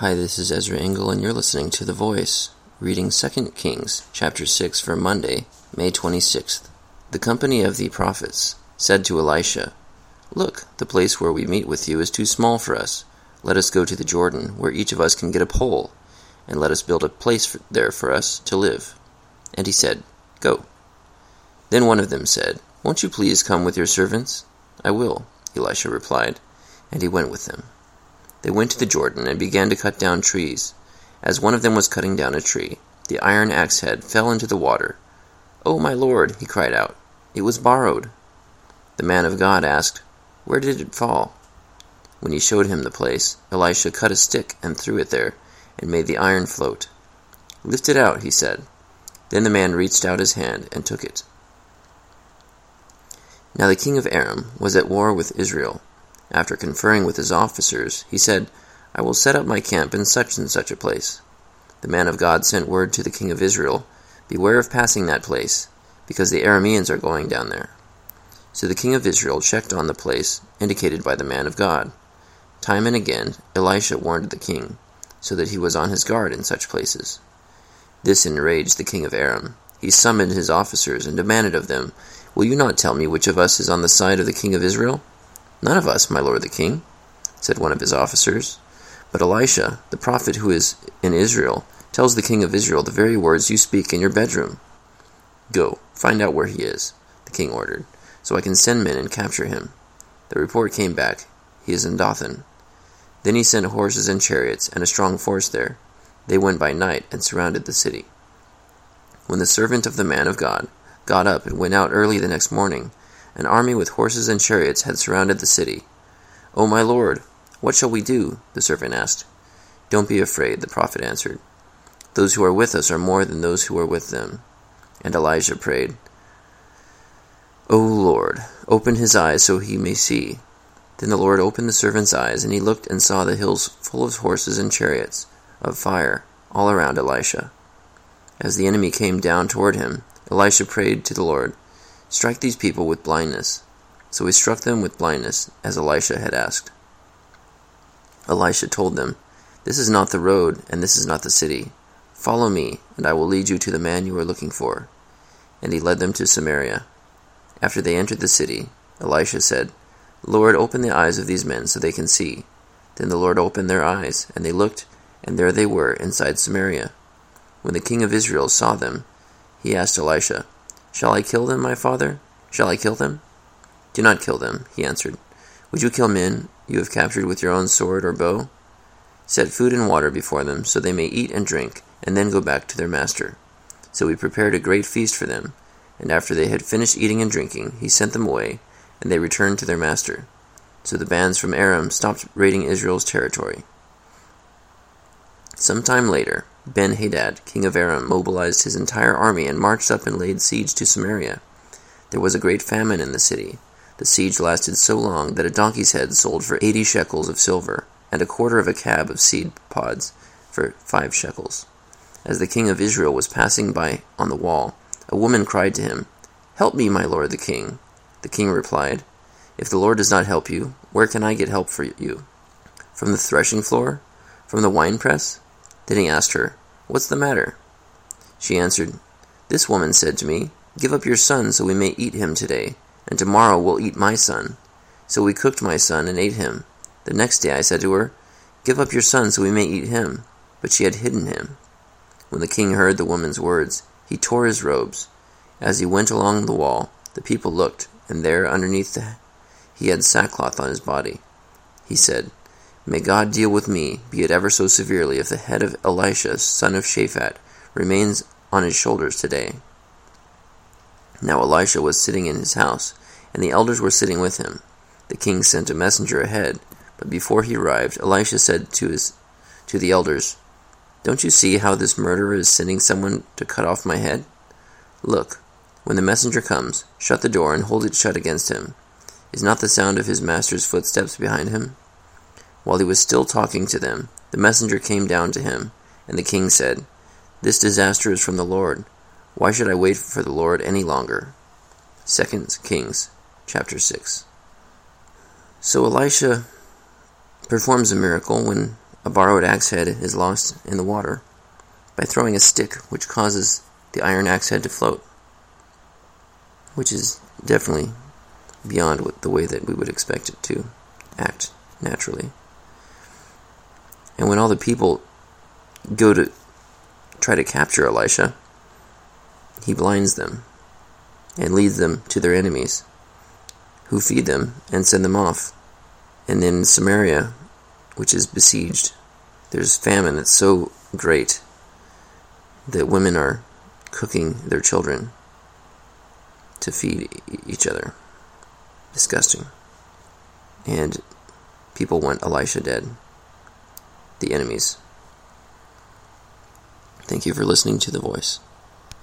Hi, this is Ezra Engel, and you're listening to The Voice, reading 2 Kings, chapter 6 for Monday, May 26th. The company of the prophets said to Elisha, Look, the place where we meet with you is too small for us. Let us go to the Jordan, where each of us can get a pole, and let us build a place for, there for us to live. And he said, Go. Then one of them said, Won't you please come with your servants? I will, Elisha replied, and he went with them. They went to the Jordan and began to cut down trees. As one of them was cutting down a tree, the iron axe head fell into the water. Oh, my lord, he cried out, it was borrowed. The man of God asked, Where did it fall? When he showed him the place, Elisha cut a stick and threw it there, and made the iron float. Lift it out, he said. Then the man reached out his hand and took it. Now the king of Aram was at war with Israel. After conferring with his officers, he said, I will set up my camp in such and such a place. The man of God sent word to the king of Israel, Beware of passing that place, because the Arameans are going down there. So the king of Israel checked on the place indicated by the man of God. Time and again Elisha warned the king, so that he was on his guard in such places. This enraged the king of Aram. He summoned his officers and demanded of them, Will you not tell me which of us is on the side of the king of Israel? None of us, my lord the king, said one of his officers. But Elisha, the prophet who is in Israel, tells the king of Israel the very words you speak in your bedroom. Go, find out where he is, the king ordered, so I can send men and capture him. The report came back. He is in Dothan. Then he sent horses and chariots and a strong force there. They went by night and surrounded the city. When the servant of the man of God got up and went out early the next morning, an army with horses and chariots had surrounded the city. O my lord, what shall we do? the servant asked. Don't be afraid, the prophet answered. Those who are with us are more than those who are with them. And Elijah prayed, O Lord, open his eyes so he may see. Then the Lord opened the servant's eyes, and he looked and saw the hills full of horses and chariots of fire all around Elisha. As the enemy came down toward him, Elisha prayed to the Lord, Strike these people with blindness. So he struck them with blindness, as Elisha had asked. Elisha told them, This is not the road, and this is not the city. Follow me, and I will lead you to the man you are looking for. And he led them to Samaria. After they entered the city, Elisha said, Lord, open the eyes of these men so they can see. Then the Lord opened their eyes, and they looked, and there they were inside Samaria. When the king of Israel saw them, he asked Elisha, Shall I kill them, my father? Shall I kill them? Do not kill them, he answered. Would you kill men you have captured with your own sword or bow? Set food and water before them, so they may eat and drink, and then go back to their master. So he prepared a great feast for them, and after they had finished eating and drinking, he sent them away, and they returned to their master. So the bands from Aram stopped raiding Israel's territory. Some time later, Ben Hadad, king of Aram, mobilized his entire army and marched up and laid siege to Samaria. There was a great famine in the city. The siege lasted so long that a donkey's head sold for eighty shekels of silver, and a quarter of a cab of seed pods for five shekels. As the king of Israel was passing by on the wall, a woman cried to him, Help me, my lord the king. The king replied, If the Lord does not help you, where can I get help for you? From the threshing floor? From the winepress? Then he asked her, What's the matter? She answered, This woman said to me, Give up your son so we may eat him today, and tomorrow we'll eat my son. So we cooked my son and ate him. The next day I said to her, Give up your son so we may eat him. But she had hidden him. When the king heard the woman's words, he tore his robes. As he went along the wall, the people looked, and there underneath the, he had sackcloth on his body. He said, May God deal with me, be it ever so severely, if the head of Elisha, son of Shaphat, remains on his shoulders today. Now Elisha was sitting in his house, and the elders were sitting with him. The king sent a messenger ahead, but before he arrived, Elisha said to his to the elders, Don't you see how this murderer is sending someone to cut off my head? Look, when the messenger comes, shut the door and hold it shut against him. Is not the sound of his master's footsteps behind him? While he was still talking to them, the messenger came down to him, and the king said, This disaster is from the Lord. Why should I wait for the Lord any longer? 2 Kings chapter 6. So Elisha performs a miracle when a borrowed axe head is lost in the water by throwing a stick which causes the iron axe head to float, which is definitely beyond the way that we would expect it to act naturally. And when all the people go to try to capture Elisha, he blinds them and leads them to their enemies, who feed them and send them off. And then Samaria, which is besieged, there's famine that's so great that women are cooking their children to feed each other. Disgusting. And people want Elisha dead. The enemies. Thank you for listening to The Voice.